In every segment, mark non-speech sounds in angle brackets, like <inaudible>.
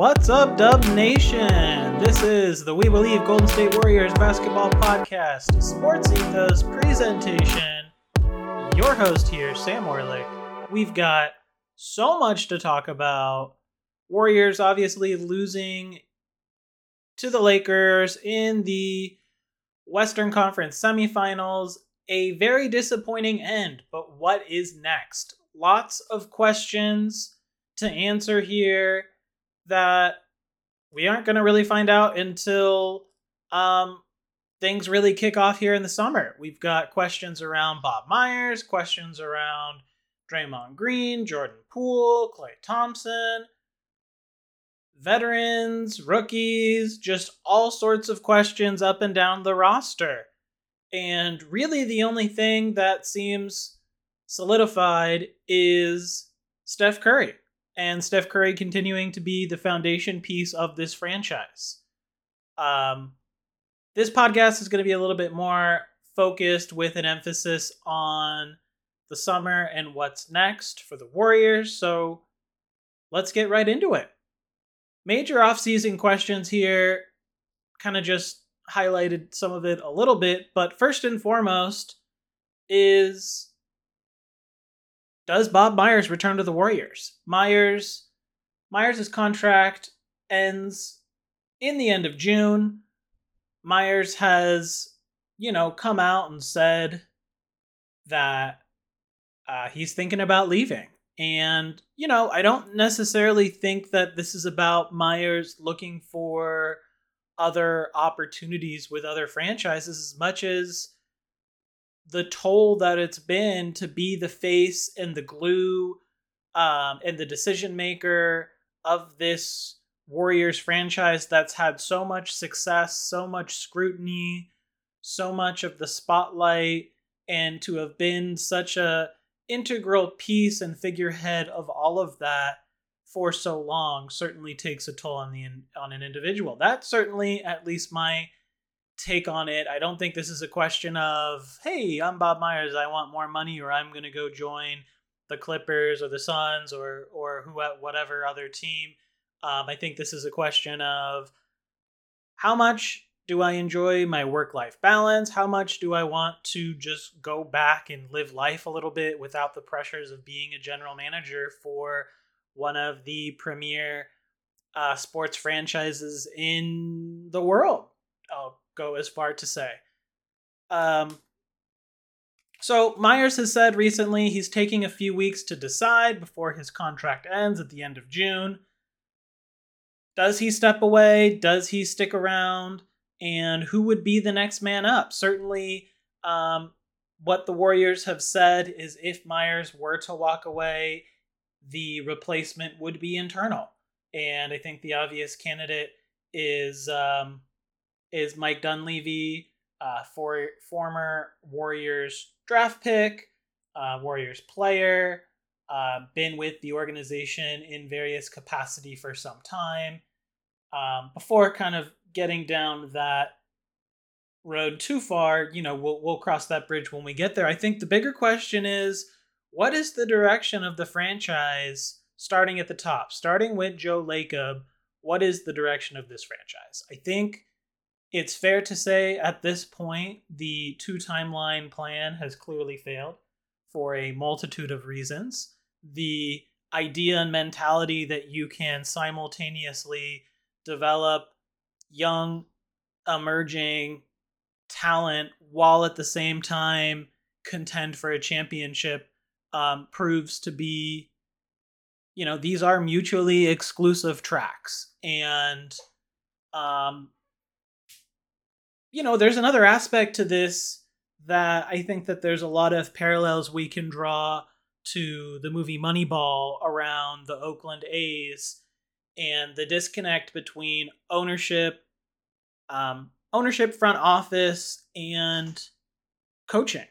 What's up, Dub Nation? This is the We Believe Golden State Warriors basketball podcast, Sports Ethos presentation. Your host here, Sam Orlik. We've got so much to talk about. Warriors obviously losing to the Lakers in the Western Conference semifinals. A very disappointing end, but what is next? Lots of questions to answer here that we aren't going to really find out until um, things really kick off here in the summer. We've got questions around Bob Myers, questions around Draymond Green, Jordan Poole, Klay Thompson, veterans, rookies, just all sorts of questions up and down the roster. And really, the only thing that seems solidified is Steph Curry and Steph Curry continuing to be the foundation piece of this franchise. Um, this podcast is going to be a little bit more focused with an emphasis on the summer and what's next for the Warriors. So let's get right into it. Major offseason questions here, kind of just highlighted some of it a little bit, but first and foremost is does Bob Myers return to the Warriors? Myers Myers' contract ends in the end of June. Myers has, you know, come out and said that uh, he's thinking about leaving. And, you know, I don't necessarily think that this is about Myers looking for other opportunities with other franchises as much as the toll that it's been to be the face and the glue um, and the decision maker of this Warriors franchise that's had so much success, so much scrutiny, so much of the spotlight, and to have been such a integral piece and figurehead of all of that for so long certainly takes a toll on the on an individual. That's certainly at least my take on it. I don't think this is a question of, hey, I'm Bob Myers, I want more money, or I'm going to go join the Clippers or the Suns or or who whatever other team. Um, I think this is a question of how much do I enjoy my work life balance? How much do I want to just go back and live life a little bit without the pressures of being a general manager for one of the premier uh, sports franchises in the world? I'll go as far to say. Um, so Myers has said recently he's taking a few weeks to decide before his contract ends at the end of June. Does he step away? Does he stick around? And who would be the next man up? Certainly, um, what the Warriors have said is if Myers were to walk away, the replacement would be internal. And I think the obvious candidate is um, is Mike Dunleavy, uh, for former Warriors draft pick, uh, Warriors player, uh, been with the organization in various capacity for some time. Um, before kind of getting down that road too far, you know, we'll we'll cross that bridge when we get there. I think the bigger question is what is the direction of the franchise starting at the top, starting with Joe Lacob? What is the direction of this franchise? I think it's fair to say at this point, the two timeline plan has clearly failed for a multitude of reasons. The idea and mentality that you can simultaneously develop young, emerging talent while at the same time contend for a championship um, proves to be, you know, these are mutually exclusive tracks. And um, you know, there's another aspect to this that I think that there's a lot of parallels we can draw to the movie Moneyball around the Oakland A's and the disconnect between ownership, um, ownership, front office, and coaching.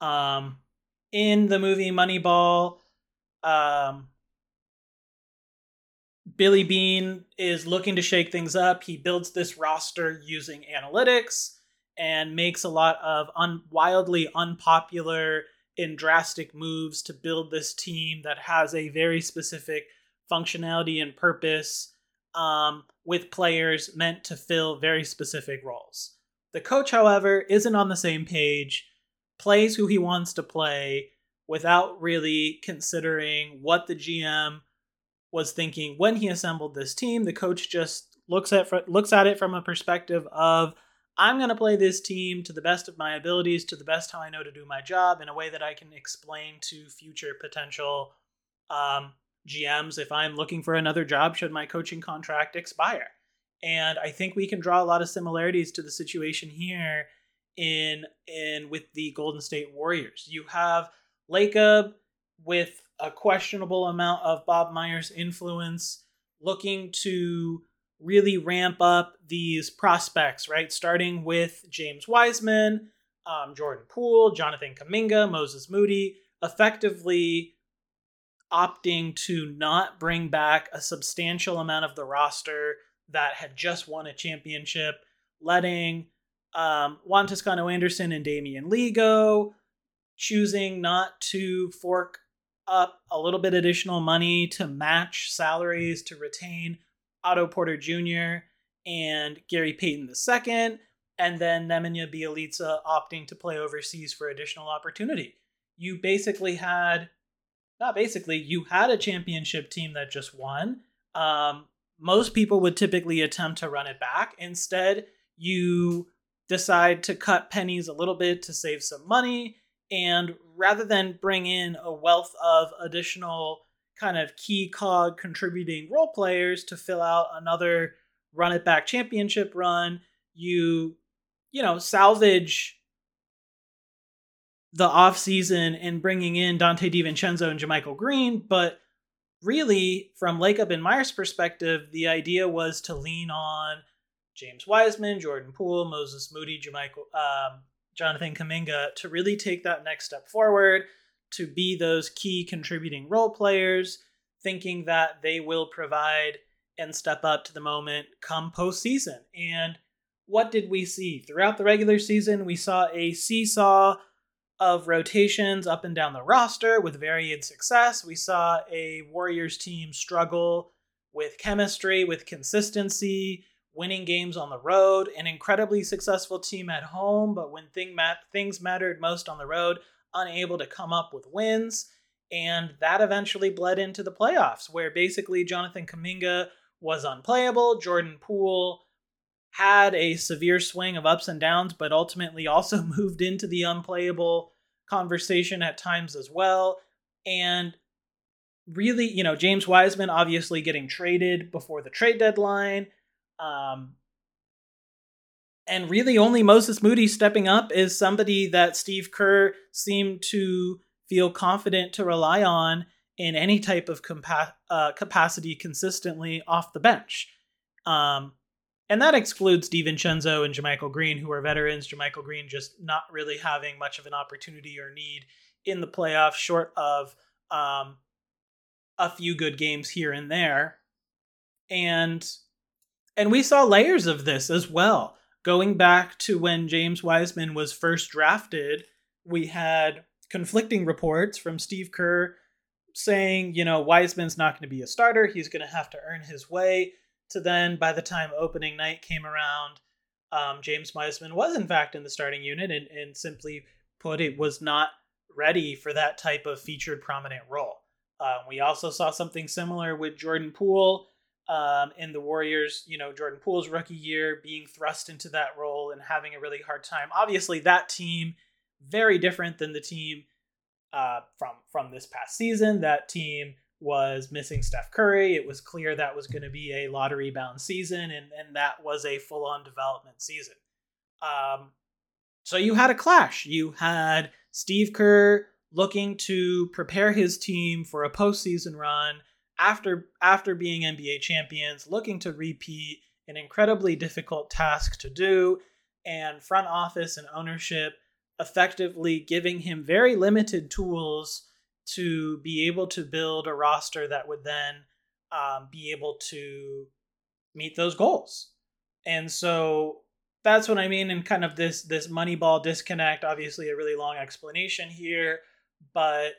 Um, in the movie Moneyball, um, Billy Beane is looking to shake things up. He builds this roster using analytics and makes a lot of un- wildly unpopular and drastic moves to build this team that has a very specific functionality and purpose. um, with players meant to fill very specific roles. The coach, however, isn't on the same page, plays who he wants to play without really considering what the GM was thinking when he assembled this team. The coach just looks at looks at it from a perspective of I'm going to play this team to the best of my abilities, to the best how I know to do my job, in a way that I can explain to future potential um, GMs if I'm looking for another job should my coaching contract expire. And I think we can draw a lot of similarities to the situation here in in with the Golden State Warriors. You have Lacob with a questionable amount of Bob Myers influence looking to really ramp up these prospects, right? Starting with James Wiseman, um, Jordan Poole, Jonathan Kuminga, Moses Moody, effectively opting to not bring back a substantial amount of the roster that had just won a championship, letting um, Juan Toscano Anderson and Damion Lee go, choosing not to fork up a little bit additional money to match salaries to retain Otto Porter Jr. and Gary Payton II, and then Nemanja Bjelica opting to play overseas for additional opportunity. You basically had, not basically, you had a championship team that just won. Um, most people would typically attempt to run it back. Instead, you decide to cut pennies a little bit to save some money. And rather than bring in a wealth of additional kind of key cog contributing role players to fill out another run it back championship run, you, you know, salvage the offseason and bringing in Donte DiVincenzo and JaMychal Green. But really, from Lacob and Myers' perspective, the idea was to lean on James Wiseman, Jordan Poole, Moses Moody, JaMychal, um, Jonathan Kuminga to really take that next step forward, to be those key contributing role players, thinking that they will provide and step up to the moment come postseason. And what did we see? Throughout the regular season, we saw a seesaw of rotations up and down the roster with varied success. We saw a Warriors team struggle with chemistry, with consistency, winning games on the road, an incredibly successful team at home, but when thing things mattered most on the road, unable to come up with wins. And that eventually bled into the playoffs, where basically Jonathan Kuminga was unplayable. Jordan Poole had a severe swing of ups and downs, but ultimately also <laughs> moved into the unplayable conversation at times as well. And really, you know, James Wiseman obviously getting traded before the trade deadline. Um, and really, only Moses Moody stepping up is somebody that Steve Kerr seemed to feel confident to rely on in any type of compa- uh, capacity consistently off the bench. Um, and that excludes DiVincenzo and JaMychal Green, who are veterans. JaMychal Green just not really having much of an opportunity or need in the playoffs, short of um, a few good games here and there. And and we saw layers of this as well. Going back to when James Wiseman was first drafted, we had conflicting reports from Steve Kerr saying, you know, Wiseman's not going to be a starter. He's going to have to earn his way. To then, by the time opening night came around, um, James Wiseman was in fact in the starting unit and, and simply put, it was not ready for that type of featured prominent role. Um, we also saw something similar with Jordan Poole um, in the Warriors, you know, Jordan Poole's rookie year, being thrust into that role and having a really hard time. Obviously, that team very different than the team uh, from from this past season. That team was missing Steph Curry. It was clear that was going to be a lottery bound season, and and that was a full on development season. Um, so you had a clash. You had Steve Kerr looking to prepare his team for a postseason run after after being NBA champions, looking to repeat an incredibly difficult task to do, and front office and ownership effectively giving him very limited tools to be able to build a roster that would then um, be able to meet those goals. And so that's what I mean in kind of this this Moneyball disconnect. Obviously, a really long explanation here, but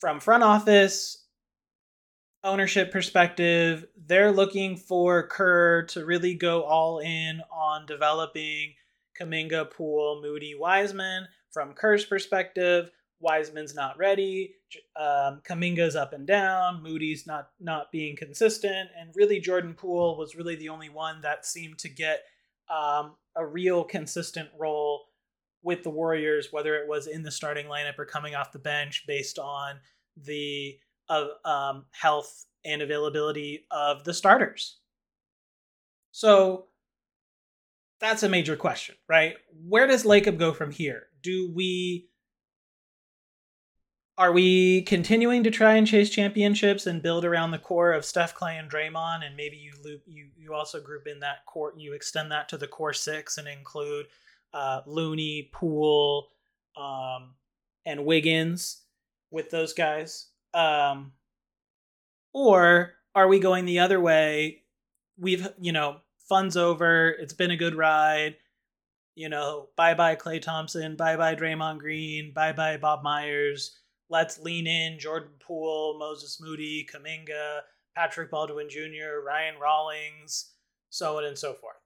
from front office ownership perspective, they're looking for Kerr to really go all in on developing Kuminga, Poole, Moody, Wiseman. From Kerr's perspective, Wiseman's not ready. Um, Kuminga's up and down. Moody's not not being consistent, and really Jordan Poole was really the only one that seemed to get um, a real consistent role with the Warriors, whether it was in the starting lineup or coming off the bench, based on the uh, um, health and availability of the starters. So that's a major question, right? Where does Lacob go from here? Do we are we continuing to try and chase championships and build around the core of Steph, Klay, and Draymond, and maybe you loop you you also group in that core, you extend that to the core six and include uh, Looney, Poole, um, and Wiggins with those guys, um, or are we going the other way? We've you know fun's over. It's been a good ride. You know, bye bye Klay Thompson, bye bye Draymond Green, bye bye Bob Myers let's lean in Jordan Poole, Moses Moody, Kuminga, Patrick Baldwin Jr., Ryan Rollins, so on and so forth.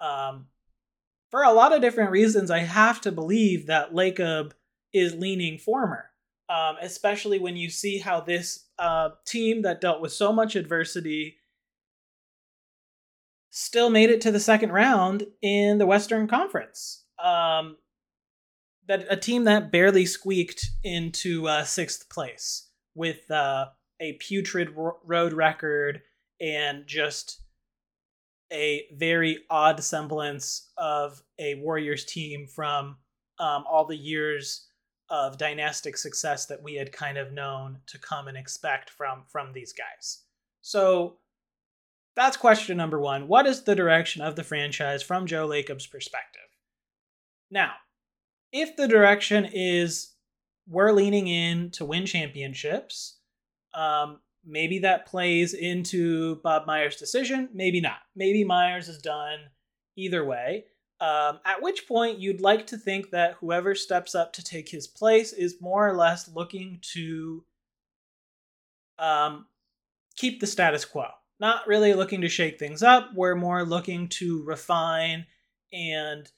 Um, for a lot of different reasons, I have to believe that Lacob is leaning former, um, especially when you see how this uh, team that dealt with so much adversity still made it to the second round in the Western Conference. Um, that a team that barely squeaked into uh, sixth place with uh, a putrid road record and just a very odd semblance of a Warriors team from um, all the years of dynastic success that we had kind of known to come and expect from from these guys. So that's question number one. What is the direction of the franchise from Joe Lacob's perspective? Now, if the direction is we're leaning in to win championships, um, maybe that plays into Bob Myers' decision. Maybe not. Maybe Myers is done either way. Um, at which point, you'd like to think that whoever steps up to take his place is more or less looking to um, keep the status quo. Not really looking to shake things up. We're more looking to refine and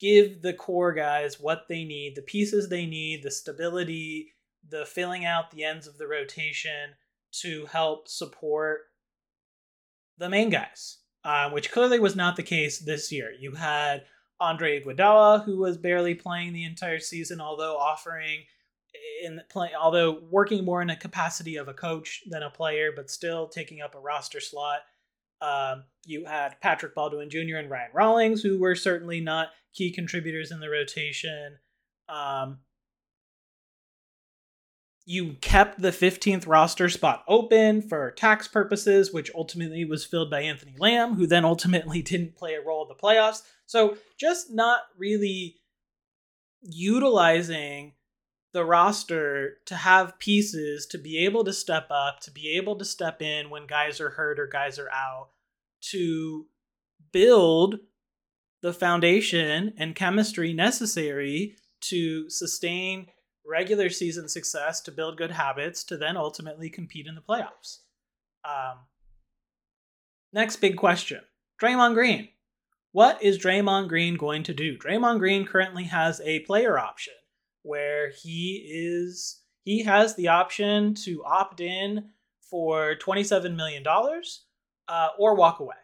give the core guys what they need, the pieces they need, the stability, the filling out the ends of the rotation to help support the main guys, um, which clearly was not the case this year. You had Andre Iguodala, who was barely playing the entire season, although offering in play, although working more in a capacity of a coach than a player, but still taking up a roster slot. Um, you had Patrick Baldwin Jr. and Ryan Rollins, who were certainly not key contributors in the rotation. Um, you kept the 15th roster spot open for tax purposes, which ultimately was filled by Anthony Lamb, who then ultimately <laughs> didn't play a role in the playoffs. So just not really utilizing the roster to have pieces to be able to step up, to be able to step in when guys are hurt or guys are out, to build the foundation and chemistry necessary to sustain regular season success, to build good habits, to then ultimately compete in the playoffs. Um, next big question Draymond Green. What is Draymond Green going to do? Draymond Green currently has a player option where he is he has the option to opt in for $27 million uh, or walk away.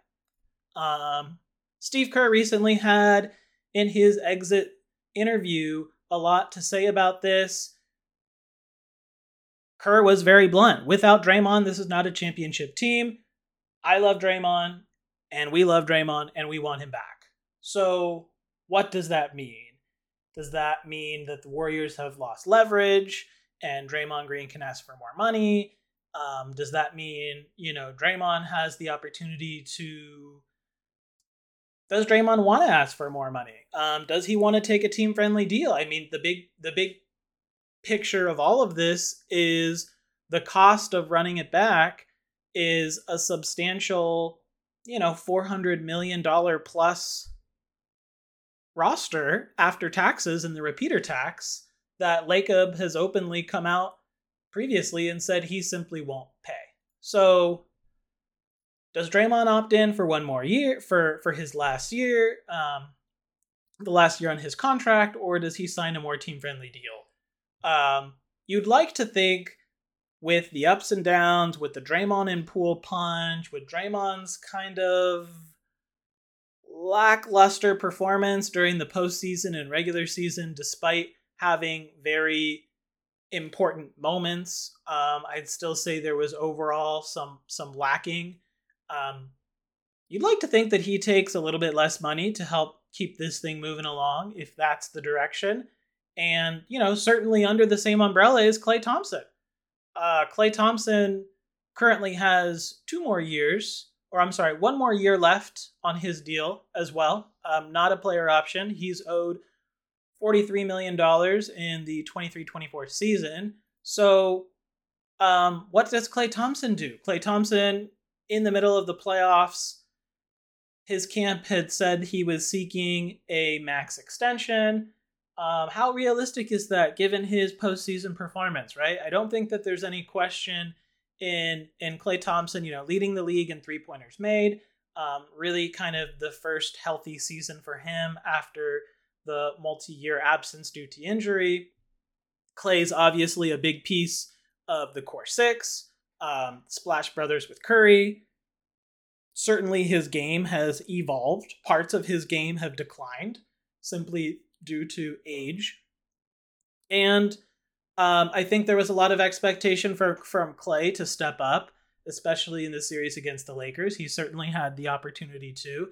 Um, Steve Kerr recently had in his exit interview a lot to say about this. Kerr was very blunt. Without Draymond, this is not a championship team. I love Draymond, and we love Draymond, and we want him back. So, what does that mean? Does that mean that the Warriors have lost leverage and Draymond Green can ask for more money? Um, does that mean, you know, Draymond has the opportunity to. Does Draymond want to ask for more money? Um, does he want to take a team friendly deal? I mean, the big the big picture of all of this is the cost of running it back is a substantial, you know, four hundred million dollar plus roster after taxes and the repeater tax that Lacob has openly come out previously and said he simply won't pay. So does Draymond opt in for one more year for for his last year, um, the last year on his contract, or does he sign a more team friendly deal? Um, you'd like to think with the ups and downs, with the Draymond and Poole punch, with Draymond's kind of lackluster performance during the postseason and regular season, despite having very important moments. Um, I'd still say there was overall some some lacking. Um, you'd like to think that he takes a little bit less money to help keep this thing moving along, if that's the direction. And you know, certainly under the same umbrella is Klay Thompson. Uh, Klay Thompson currently has two more years, or I'm sorry, one more year left on his deal as well. Um, not a player option. He's owed $43 million in the 23 24 season. So, um, what does Klay Thompson do? Klay Thompson, in the middle of the playoffs, his camp had said he was seeking a max extension. Um, how realistic is that given his postseason performance, right? I don't think that there's any question in in Klay Thompson, you know, leading the league in three pointers made. Um, really kind of the first healthy season for him after the multi year absence due to injury. Klay's obviously a big piece of the core six. Um, Splash Brothers with Curry. Certainly, his game has evolved. Parts of his game have declined simply due to age. And um, I think there was a lot of expectation for from Klay to step up, especially in the series against the Lakers. He certainly had the opportunity to,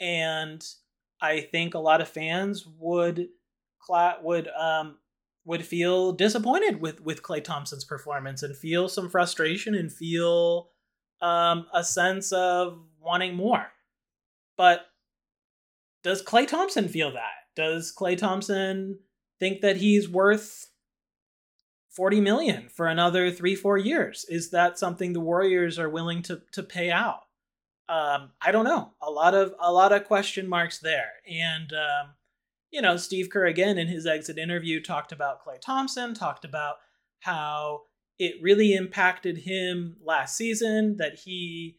and I think a lot of fans would would um, would feel disappointed with with Klay Thompson's performance and feel some frustration and feel um, a sense of wanting more. But does Klay Thompson feel that? Does Klay Thompson think that he's worth 40 million for another 3-4 years? Is that something the Warriors are willing to to pay out? um, I don't know. A lot of a lot of question marks there, and um, you know, Steve Kerr again in his exit interview talked about Klay Thompson, talked about how it really impacted him last season that he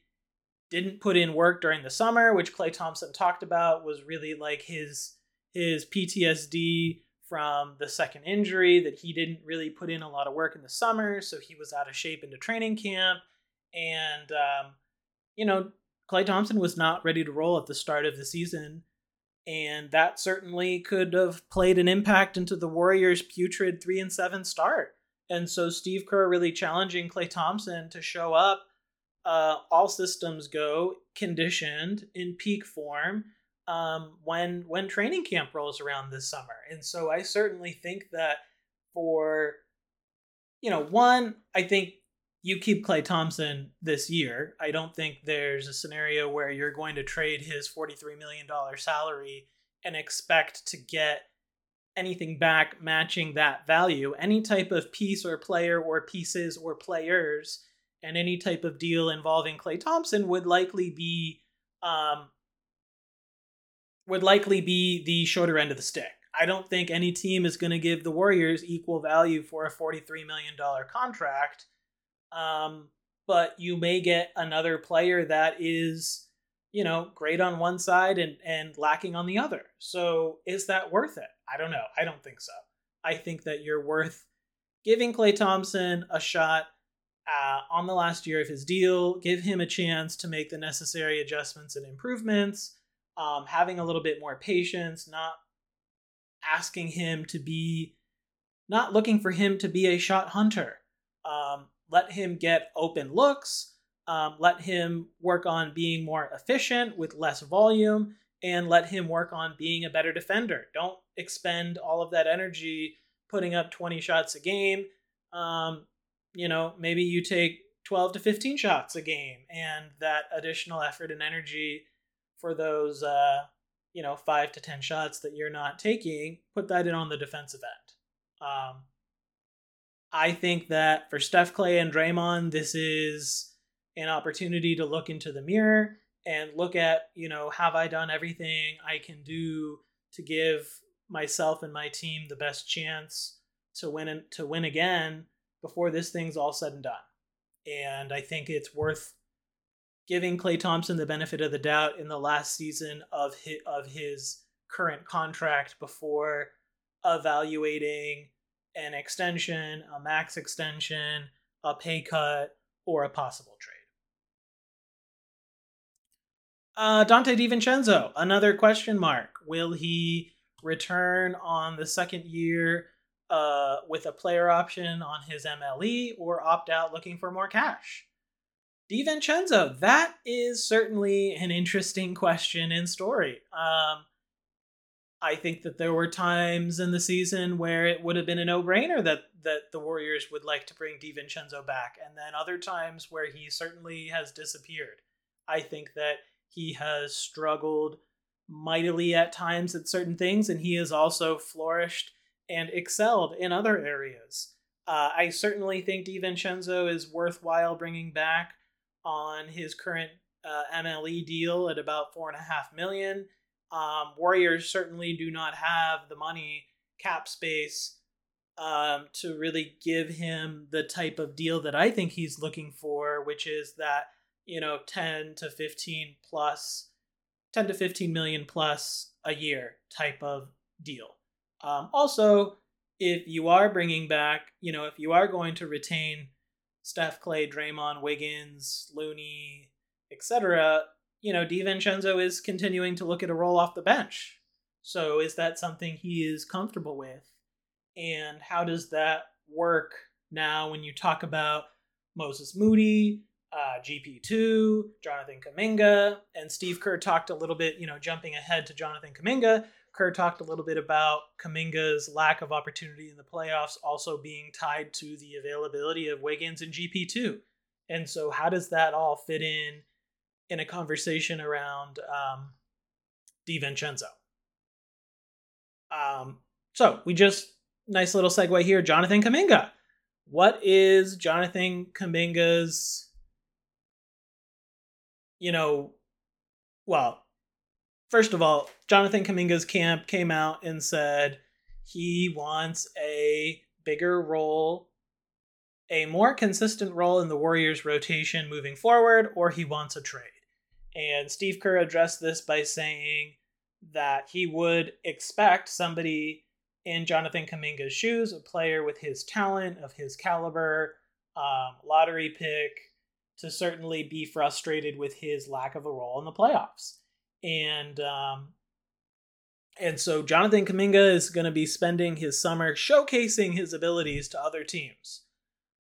didn't put in work during the summer, which Klay Thompson talked about was really like his his PTSD from the second injury that he didn't really put in a lot of work in the summer, so he was out of shape into training camp, and um, you know Klay Thompson was not ready to roll at the start of the season, and that certainly could have played an impact into the Warriors' putrid three and seven start. And so Steve Kerr really challenging Klay Thompson to show up, uh, all systems go, conditioned in peak form um, when when training camp rolls around this summer. And so I certainly think that for you know one, I think you keep Klay Thompson this year. I don't think there's a scenario where you're going to trade his $43 million salary and expect to get anything back matching that value. Any type of piece or player or pieces or players and any type of deal involving Klay Thompson would likely be um, would likely be the shorter end of the stick. I don't think any team is going to give the Warriors equal value for a $43 million contract um, but you may get another player that is, you know, great on one side and, and lacking on the other. So is that worth it? I don't know. I don't think so. I think that you're worth giving Klay Thompson a shot uh, on the last year of his deal, give him a chance to make the necessary adjustments and improvements, um, having a little bit more patience, not asking him to be, not looking for him to be a shot hunter. Um, let him get open looks, um, let him work on being more efficient with less volume, and let him work on being a better defender. Don't expend all of that energy putting up 20 shots a game. Um, you know, maybe you take 12 to 15 shots a game, and that additional effort and energy for those, uh, you know, five to 10 shots that you're not taking, put that in on the defensive end. Um, I think that for Steph Klay and Draymond, this is an opportunity to look into the mirror and look at, you know, have I done everything I can do to give myself and my team the best chance to win to win again before this thing's all said and done. And I think it's worth giving Klay Thompson the benefit of the doubt in the last season of his, of his current contract before evaluating an extension, a max extension, a pay cut, or a possible trade. Uh, Donte DiVincenzo, another question mark. Will he return on the second year uh, with a player option on his MLE or opt out looking for more cash? DiVincenzo, that is certainly an interesting question and story. Um, I think that there were times in the season where it would have been a no-brainer that that the Warriors would like to bring DiVincenzo back, and then other times where he certainly has disappeared. I think that he has struggled mightily at times at certain things, and he has also flourished and excelled in other areas. Uh, I certainly think DiVincenzo is worthwhile bringing back on his current uh, MLE deal at about four and a half million. Um, Warriors certainly do not have the money cap space um, to really give him the type of deal that I think he's looking for, which is that you know 10 to 15 plus 10 to 15 million plus a year type of deal. Um, also, if you are bringing back, you know, if you are going to retain Steph, Klay, Draymond, Wiggins, Looney, etc., you know, DiVincenzo is continuing to look at a role off the bench. So is that something he is comfortable with? And how does that work now when you talk about Moses Moody, uh, GP2, Jonathan Kuminga, and Steve Kerr talked a little bit, you know, jumping ahead to Jonathan Kuminga. Kerr talked a little bit about Kuminga's lack of opportunity in the playoffs also being tied to the availability of Wiggins and GP2. And so, how does that all fit in in a conversation around um, DiVincenzo. Um, so we just nice little segue here. Jonathan Kuminga. What is Jonathan Kuminga's? You know, well, first of all, Jonathan Kuminga's camp came out and said he wants a bigger role a more consistent role in the Warriors' rotation moving forward, or he wants a trade. And Steve Kerr addressed this by saying that he would expect somebody in Jonathan Kuminga's shoes, a player with his talent, of his caliber, um, lottery pick, to certainly be frustrated with his lack of a role in the playoffs. And um, and so Jonathan Kuminga is going to be spending his summer showcasing his abilities to other teams.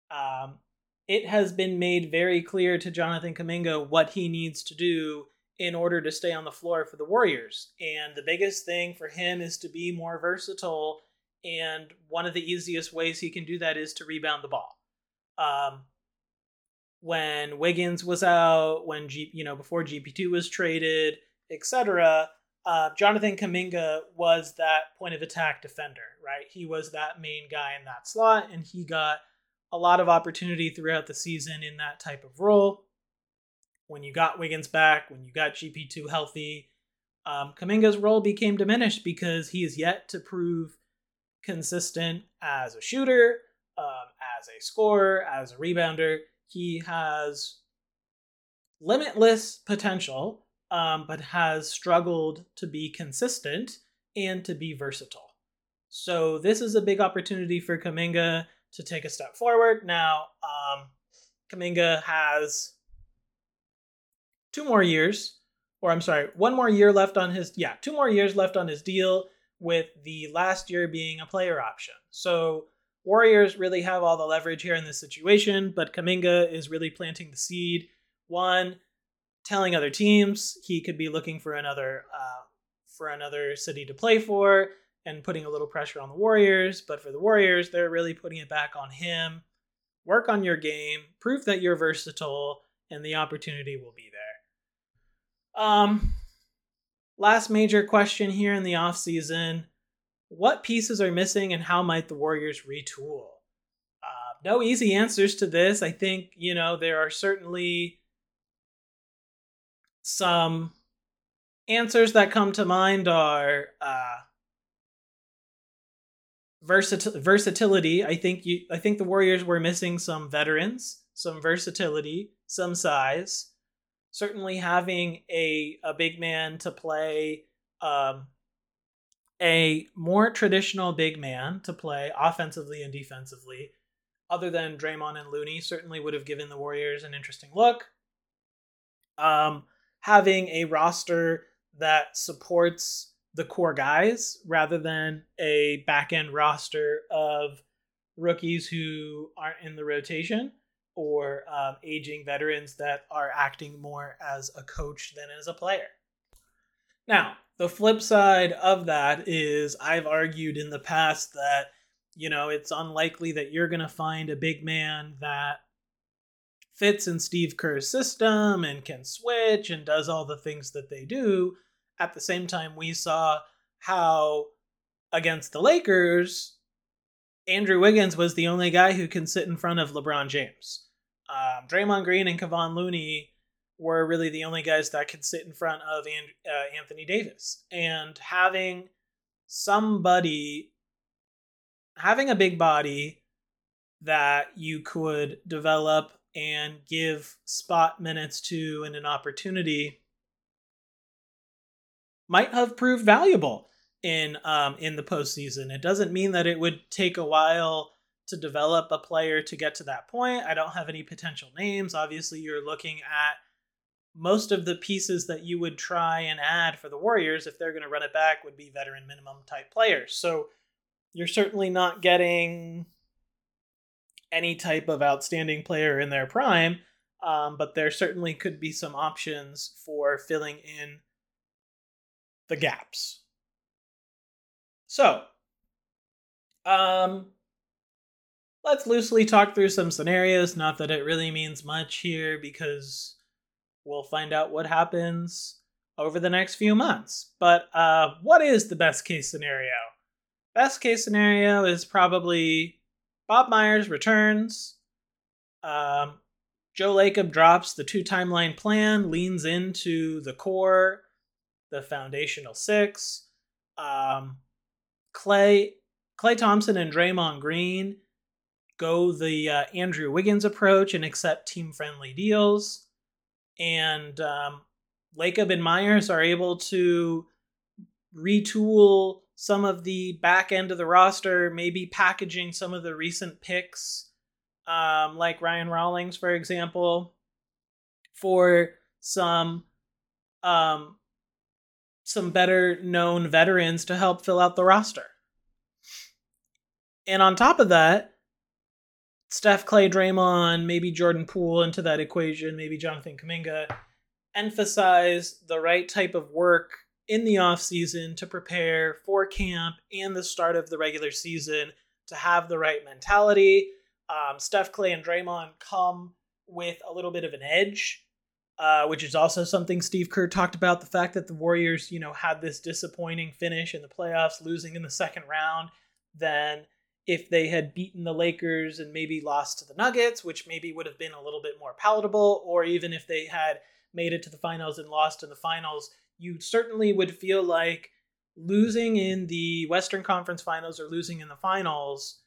Um, it has been made very clear to Jonathan Kuminga what he needs to do in order to stay on the floor for the Warriors. And the biggest thing for him is to be more versatile. And one of the easiest ways he can do that is to rebound the ball. Um, when Wiggins was out, when G, you know, before GP2 was traded, etc., uh, Jonathan Kuminga was that point of attack defender, right? He was that main guy in that slot, and he got a lot of opportunity throughout the season in that type of role. When you got Wiggins back, when you got GP2 healthy, um, Kuminga's role became diminished because he is yet to prove consistent as a shooter, um, as a scorer, as a rebounder. He has limitless potential, um, but has struggled to be consistent and to be versatile. So this is a big opportunity for Kuminga to take a step forward. Now, um, Kuminga has two more years, or I'm sorry, one more year left on his, yeah, two more years left on his deal, with the last year being a player option. So Warriors really have all the leverage here in this situation, but Kuminga is really planting the seed. One, telling other teams he could be looking for another uh, for another city to play for and putting a little pressure on the Warriors. But for the Warriors, they're really putting it back on him. Work on your game, prove that you're versatile, and the opportunity will be there. Um, last major question here in the offseason what pieces are missing and how might the Warriors retool? Uh, no easy answers to this. I think, you know, there are certainly some answers that come to mind are uh, versatility. I think you. I think the Warriors were missing some veterans some versatility, some size. Certainly having a a big man to play um, a more traditional big man to play offensively and defensively, other than Draymond and Looney, certainly would have given the Warriors an interesting look. Um, having a roster that supports the core guys rather than a back end roster of rookies who aren't in the rotation or um, aging veterans that are acting more as a coach than as a player. Now, the flip side of that is I've argued in the past that, you know, it's unlikely that you're going to find a big man that fits in Steve Kerr's system and can switch and does all the things that they do. At the same time, we saw how against the Lakers, Andrew Wiggins was the only guy who can sit in front of LeBron James. Um, Draymond Green and Kevon Looney were really the only guys that could sit in front of uh, Anthony Davis. And having somebody, having a big body that you could develop and give spot minutes to and an opportunity might have proved valuable in um, in the postseason. It doesn't mean that it would take a while to develop a player to get to that point. I don't have any potential names. Obviously, you're looking at most of the pieces that you would try and add for the Warriors if they're going to run it back would be veteran minimum type players. So you're certainly not getting any type of outstanding player in their prime, um, but there certainly could be some options for filling in the gaps. So, um, let's loosely talk through some scenarios. Not that it really means much here because we'll find out what happens over the next few months. But uh, what is the best case scenario? Best case scenario is probably Bob Myers returns. Um, Joe Lacob drops the two timeline plan, leans into the core, the foundational six. Um, Clay Klay Thompson and Draymond Green go the uh, Andrew Wiggins approach and accept team friendly deals and um, Lacob and Myers are able to retool some of the back end of the roster, maybe packaging some of the recent picks, um, like Ryan Rollins, for example, for some um, some better known veterans to help fill out the roster. And on top of that, Steph, Klay Draymond, maybe Jordan Poole into that equation, maybe Jonathan Kuminga, emphasize the right type of work in the off season to prepare for camp and the start of the regular season to have the right mentality. Um, Steph, Klay and Draymond come with a little bit of an edge, uh, which is also something Steve Kerr talked about. The fact that the Warriors, you know, had this disappointing finish in the playoffs, losing in the second round, then if they had beaten the Lakers and maybe lost to the Nuggets, which maybe would have been a little bit more palatable, or even if they had made it to the finals and lost in the finals, you certainly would feel like losing in the Western Conference finals or losing in the finals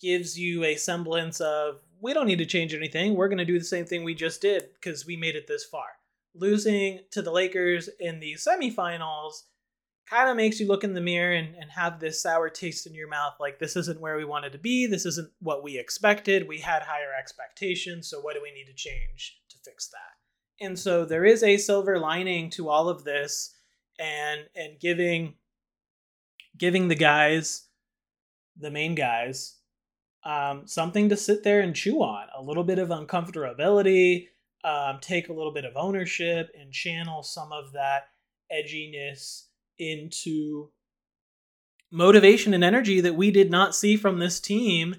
gives you a semblance of we don't need to change anything. We're going to do the same thing we just did because we made it this far. Losing to the Lakers in the semifinals kind of makes you look in the mirror and, and have this sour taste in your mouth like this isn't where we wanted to be this isn't what we expected we had higher expectations so what do we need to change to fix that and so there is a silver lining to all of this and and giving giving the guys the main guys um, something to sit there and chew on a little bit of uncomfortability um, take a little bit of ownership and channel some of that edginess into motivation and energy that we did not see from this team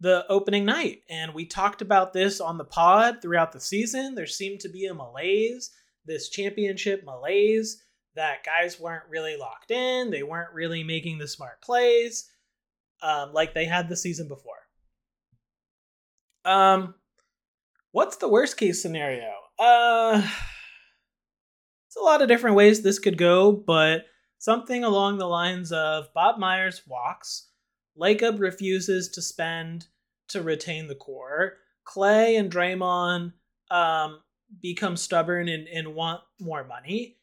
the opening night. And we talked about this on the pod throughout the season. There seemed to be a malaise, this championship malaise, that guys weren't really locked in. They weren't really making the smart plays um, like they had the season before. Um, what's the worst case scenario? Uh, it's a lot of different ways this could go, but something along the lines of Bob Myers walks, Lacob refuses to spend to retain the core, Klay and Draymond um, become stubborn and, and want more money.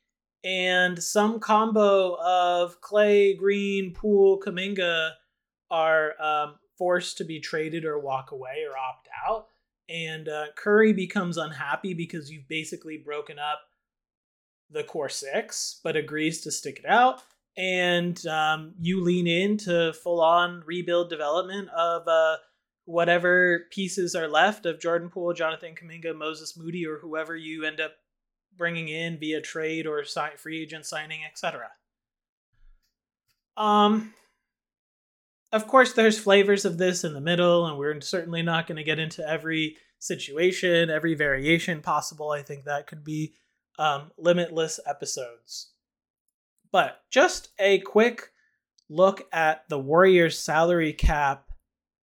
And some combo of Klay, Green, Poole, Kuminga are um, forced to be traded or walk away or opt out. And uh, Curry becomes unhappy because you've basically broken up the core six, but agrees to stick it out. And um, you lean into full on rebuild development of uh, whatever pieces are left of Jordan Poole, Jonathan Kuminga, Moses Moody, or whoever you end up bringing in via trade or free agent signing, etc. Um, of course, there's flavors of this in the middle, and we're certainly not going to get into every situation, every variation possible. I think that could be um, limitless episodes. But just a quick look at the Warriors' salary cap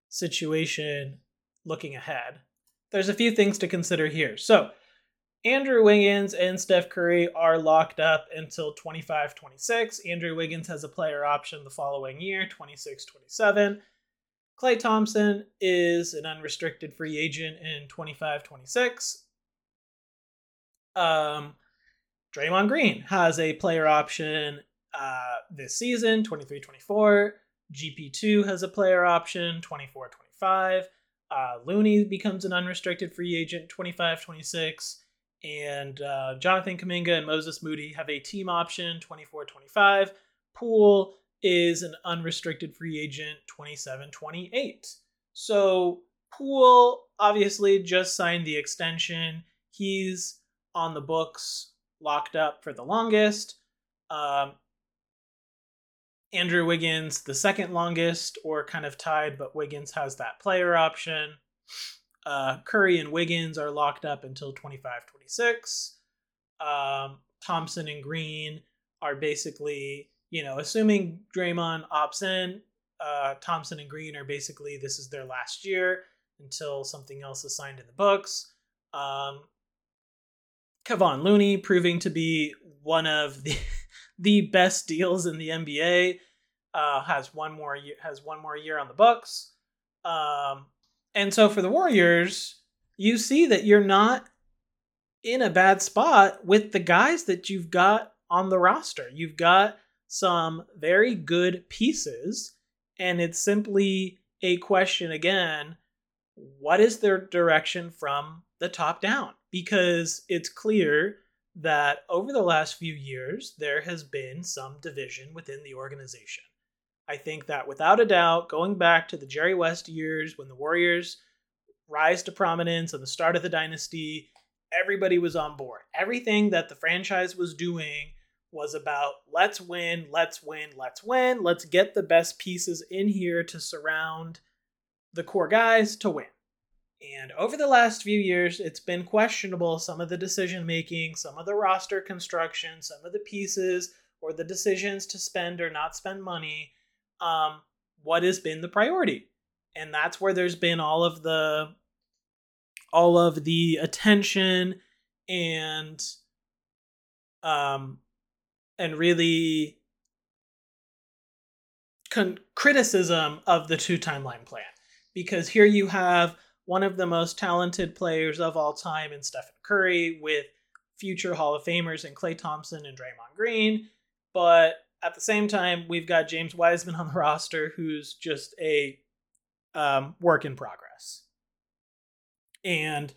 situation looking ahead. There's a few things to consider here. So, Andrew Wiggins and Steph Curry are locked up until 25 26. Andrew Wiggins has a player option the following year, 26 27. Klay Thompson is an unrestricted free agent in 25 26. Um, Draymond Green has a player option uh, this season, 23 24. GP2 has a player option, 24 25. Uh, Looney becomes an unrestricted free agent, 25 26 and uh, Jonathan Kuminga and Moses Moody have a team option 24 25. Poole is an unrestricted free agent 27 28. So Poole obviously just signed the extension. He's on the books, locked up for the longest. Um, Andrew Wiggins, the second longest, or kind of tied, but Wiggins has that player option. Uh, Curry and Wiggins are locked up until 25 26. Um, Thompson and Green are basically, you know, assuming Draymond opts in, uh, Thompson and Green are basically this is their last year until something else is signed in the books. Um, Kevon Looney proving to be one of the <laughs> the best deals in the NBA. Uh, has one more year, has one more year on the books. Um, and so for the Warriors, you see that you're not in a bad spot with the guys that you've got on the roster. You've got some very good pieces, and it's simply a question again what is their direction from the top down? Because it's clear that over the last few years, there has been some division within the organization. I think that without a doubt, going back to the Jerry West years when the Warriors rise to prominence and the start of the dynasty, everybody was on board. Everything that the franchise was doing was about let's win, let's win, let's win, let's get the best pieces in here to surround the core guys to win. And over the last few years, it's been questionable some of the decision making, some of the roster construction, some of the pieces, or the decisions to spend or not spend money um, what has been the priority. And that's where there's been all of the all of the attention and um and really con- criticism of the two timeline plan. Because here you have one of the most talented players of all time in Stephen Curry with future Hall of Famers in Klay Thompson and Draymond Green, but at the same time, we've got James Wiseman on the <laughs> roster, who's just a um, work in progress. And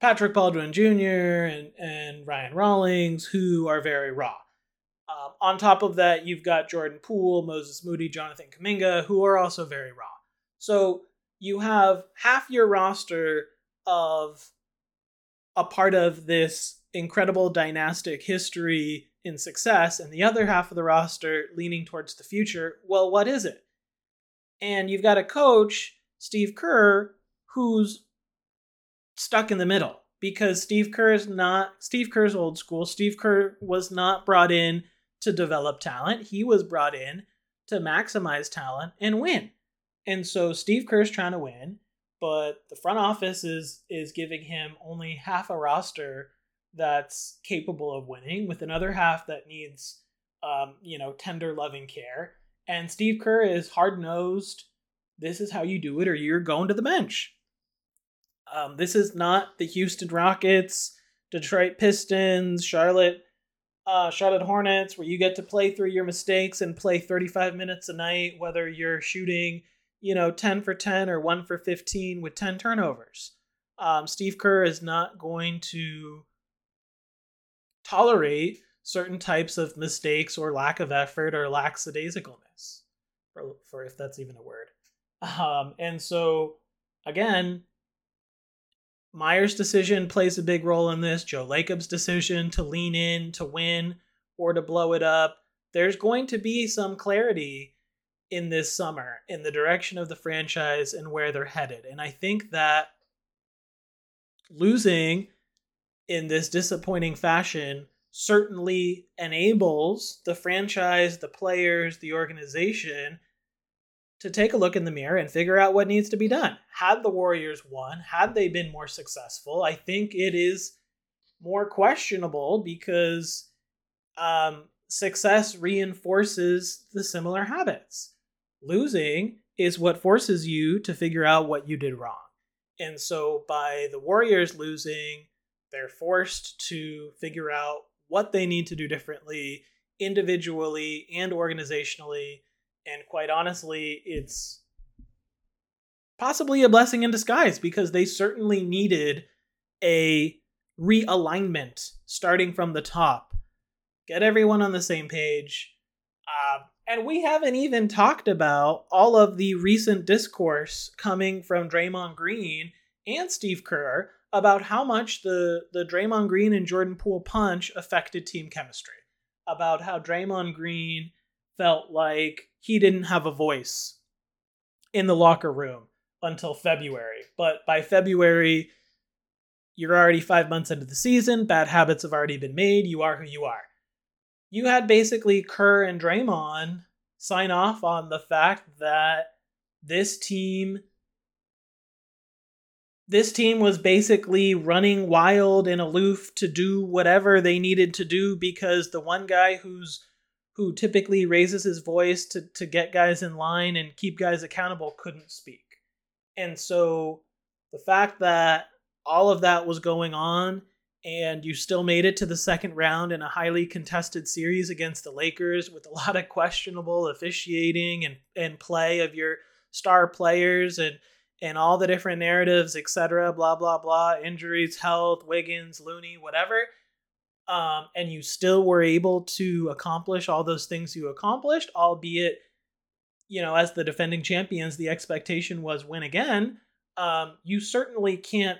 Patrick Baldwin Jr. and, and Ryan Rollins, who are very raw. Um, on top of that, you've got Jordan Poole, Moses Moody, Jonathan Kuminga, who are also very raw. So you have half your roster of a part of this incredible dynastic history in success and the other half of the roster leaning towards the future, well, what is it? And you've got a coach, Steve Kerr, who's stuck in the middle because Steve Kerr is not Steve Kerr's old school. Steve Kerr was not brought in to develop talent. He was brought in to maximize talent and win. And so Steve Kerr's trying to win, but the front office is is giving him only half a roster that's capable of winning, with another half that needs, um, you know, tender, loving care. And Steve Kerr is hard nosed. This is how you do it, or you're going to the bench. Um, this is not the Houston Rockets, Detroit Pistons, Charlotte uh, Charlotte Hornets, where you get to play through your mistakes and play 35 minutes a night, whether you're shooting, you know, 10 for 10 or 1 for 15 with 10 turnovers. Um, Steve Kerr is not going to tolerate certain types of mistakes or lack of effort or lackadaisicalness, for, for if that's even a word. Um, and so, again, Myers' decision plays a big role in this. Joe Lacob's decision to lean in, to win, or to blow it up. There's going to be some clarity in this summer in the direction of the franchise and where they're headed. And I think that losing in this disappointing fashion certainly enables the franchise, the players, the organization to take a look in the mirror and figure out what needs to be done. Had the Warriors won, had they been more successful, I think it is more questionable because um, success reinforces the similar habits. Losing is what forces you to figure out what you did wrong. And so by the Warriors losing, they're forced to figure out what they need to do differently individually and organizationally and quite honestly, it's possibly a blessing in disguise because they certainly needed a realignment starting from the top. Get everyone on the same page. Uh, and we haven't even talked about all of the recent discourse coming from Draymond Green and Steve Kerr about how much the, the Draymond Green and Jordan Poole punch affected team chemistry. About how Draymond Green felt like he didn't have a voice in the locker room until February. But by February, you're already five months into the season. Bad habits have already been made. You are who you are. You had basically Kerr and Draymond sign off on the fact that this team this team was basically running wild and aloof to do whatever they needed to do because the one guy who's who typically raises his voice to, to get guys in line and keep guys accountable, couldn't speak. And so the fact that all of that was going on and you still made it to the second round in a highly contested series against the Lakers with a lot of questionable officiating and, and play of your star players and and all the different narratives, etc., blah blah blah, injuries, health, Wiggins, Looney, whatever um, and you still were able to accomplish all those things you accomplished, albeit, you know, as the defending champions, the expectation was win again. Um, you certainly can't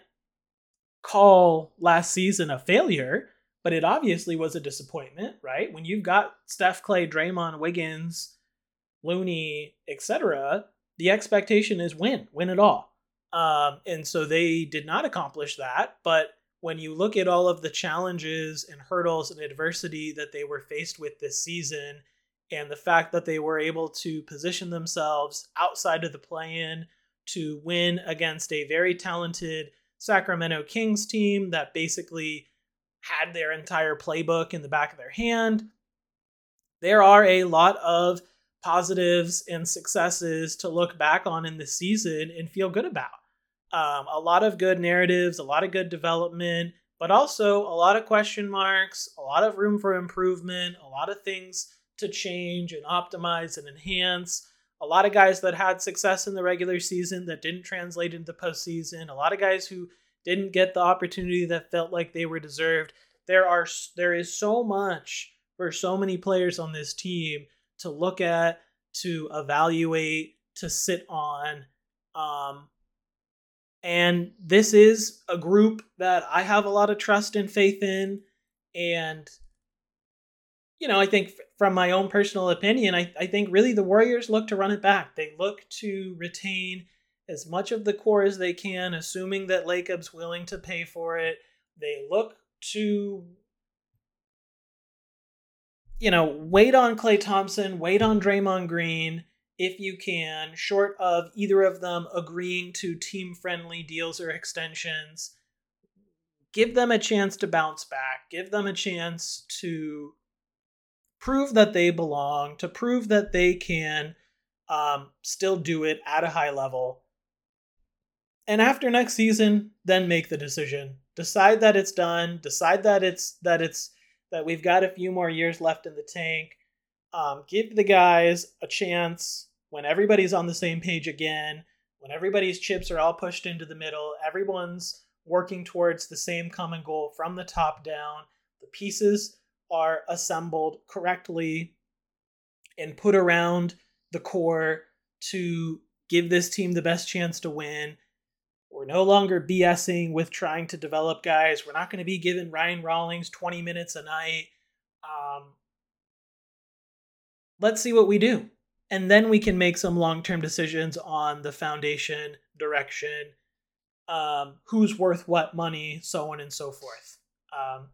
call last season a failure, but it obviously was a disappointment, right? When you've got Steph, Klay, Draymond, Wiggins, Looney, etc., the expectation is win, win it all. Um, and so they did not accomplish that, but when you look at all of the challenges and hurdles and adversity that they were faced with this season, and the fact that they were able to position themselves outside of the play in to win against a very talented Sacramento Kings team that basically had their entire playbook in the back of their hand, there are a lot of positives and successes to look back on in this season and feel good about. Um, a lot of good narratives, a lot of good development, but also a lot of question marks, a lot of room for improvement, a lot of things to change and optimize and enhance. A lot of guys that had success in the regular season that didn't translate into the postseason. A lot of guys who didn't get the opportunity that felt like they were deserved. There are there is so much for so many players on this team to look at, to evaluate, to sit on. Um, and this is a group that I have a lot of trust and faith in. And, you know, I think from my own personal opinion, I, I think really the Warriors look to run it back. They look to retain as much of the core as they can, assuming that Lacob's willing to pay for it. They look to, you know, wait on Klay Thompson, wait on Draymond Green, if you can, short of either of them agreeing to team friendly deals or extensions, give them a chance to bounce back, give them a chance to prove that they belong, to prove that they can um, still do it at a high level. and after next season, then make the decision. Decide that it's done. Decide that it's that it's that we've got a few more years left in the tank. Um, give the guys a chance when everybody's on the same page again, when everybody's chips are all pushed into the middle, everyone's working towards the same common goal from the top down. The pieces are assembled correctly and put around the core to give this team the best chance to win. We're no longer BSing with trying to develop guys. We're not going to be giving Ryan Rollins 20 minutes a night. Um, let's see what we do. And then we can make some long term decisions on the foundation, direction, um, who's worth what money, so on and so forth. Um,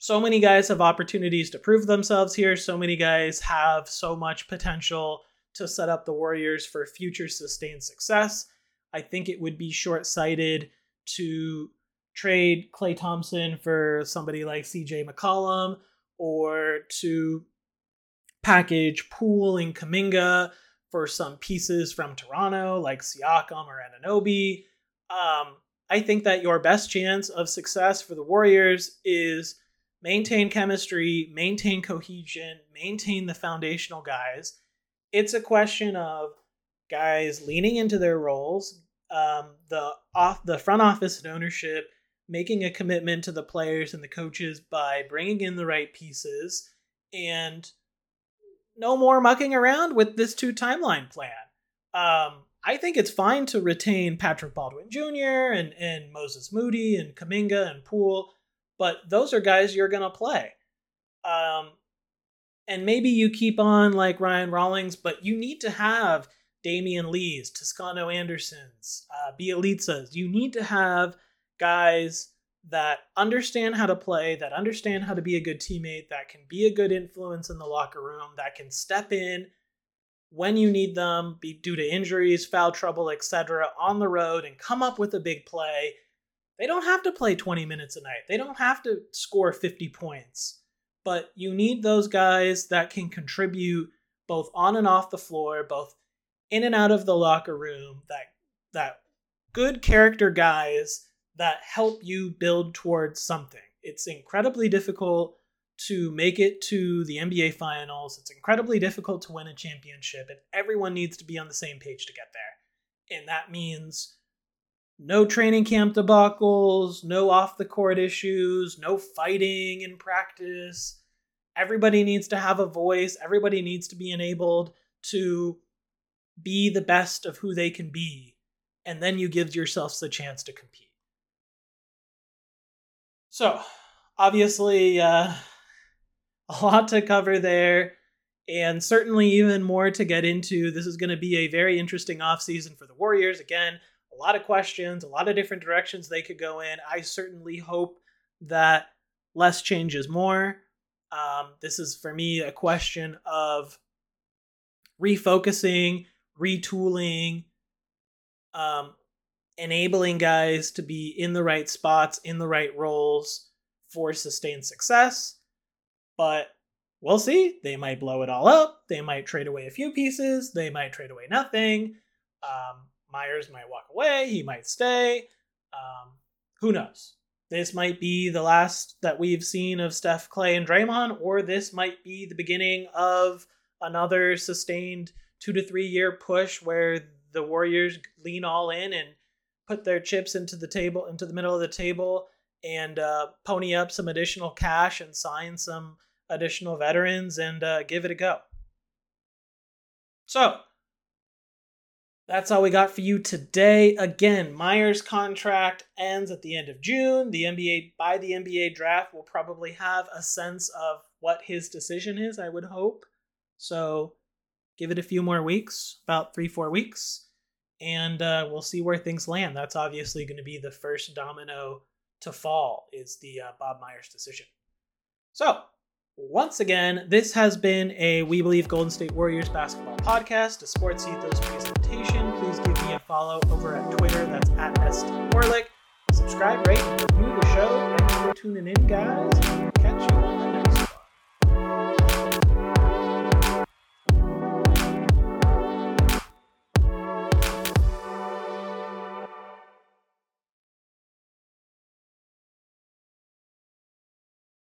so many guys have opportunities to prove themselves here. So many guys have so much potential to set up the Warriors for future sustained success. I think it would be short sighted to trade Klay Thompson for somebody like CJ McCollum or to package Poole and Kuminga for some pieces from Toronto like Siakam or Anunoby. Um, I think that your best chance of success for the Warriors is maintain chemistry, maintain cohesion, maintain the foundational guys. It's a question of guys leaning into their roles, um, the off the front office and ownership making a commitment to the players and the coaches by bringing in the right pieces and no more mucking around with this two timeline plan. Um, I think it's fine to retain Patrick Baldwin Jr. and, and Moses Moody and Kuminga and Poole, but those are guys you're going to play. Um, and maybe you keep on like Ryan Rollins, but you need to have Damion Lees, Toscano Andersons, uh, Bjelica's. You need to have guys that understand how to play, that understand how to be a good teammate, that can be a good influence in the locker room, that can step in when you need them, be due to injuries, foul trouble, etc., on the road and come up with a big play. They don't have to play 20 minutes a night. They don't have to score 50 points. But you need those guys that can contribute both on and off the floor, both in and out of the locker room, that that good character guys that help you build towards something. It's incredibly difficult to make it to the NBA finals. It's incredibly difficult to win a championship, and everyone needs to be on the same page to get there. And that means no training camp debacles, no off the court issues, no fighting in practice. Everybody needs to have a voice, everybody needs to be enabled to be the best of who they can be. And then you give yourselves the chance to compete. So, obviously, uh, <laughs> a lot to cover there, and certainly even more to get into. This is going to be a very interesting offseason for the Warriors. Again, a lot of questions, a lot of different directions they could go in. I certainly hope that less changes more. Um, this is for me a question of refocusing, retooling, um, enabling guys to be in the right spots, in the right roles for sustained success. But we'll see. They might blow it all up. They might trade away a few pieces. They might trade away nothing. Um, Myers might walk away. He might stay. Um, who knows? This might be the last that we've seen of Steph, Klay, and Draymond, or this might be the beginning of another sustained two to three year push where the Warriors lean all in and put their chips into the table, into the middle of the table, and uh, pony up some additional cash and sign some additional veterans and uh, give it a go. So, that's all we got for you today. Again, Myers' contract ends at the end of June. The NBA by the NBA draft will probably have a sense of what his decision is, I would hope. So, give it a few more weeks, about 3-4 weeks, and uh, we'll see where things land. That's obviously going to be the first domino to fall is the uh, Bob Myers decision. So, once again, this has been a We Believe Golden State Warriors basketball podcast, a Sports Ethos presentation. Please give me a follow over at Twitter. That's at ST Subscribe, rate, review the show. Thanks for tuning in, guys. Catch you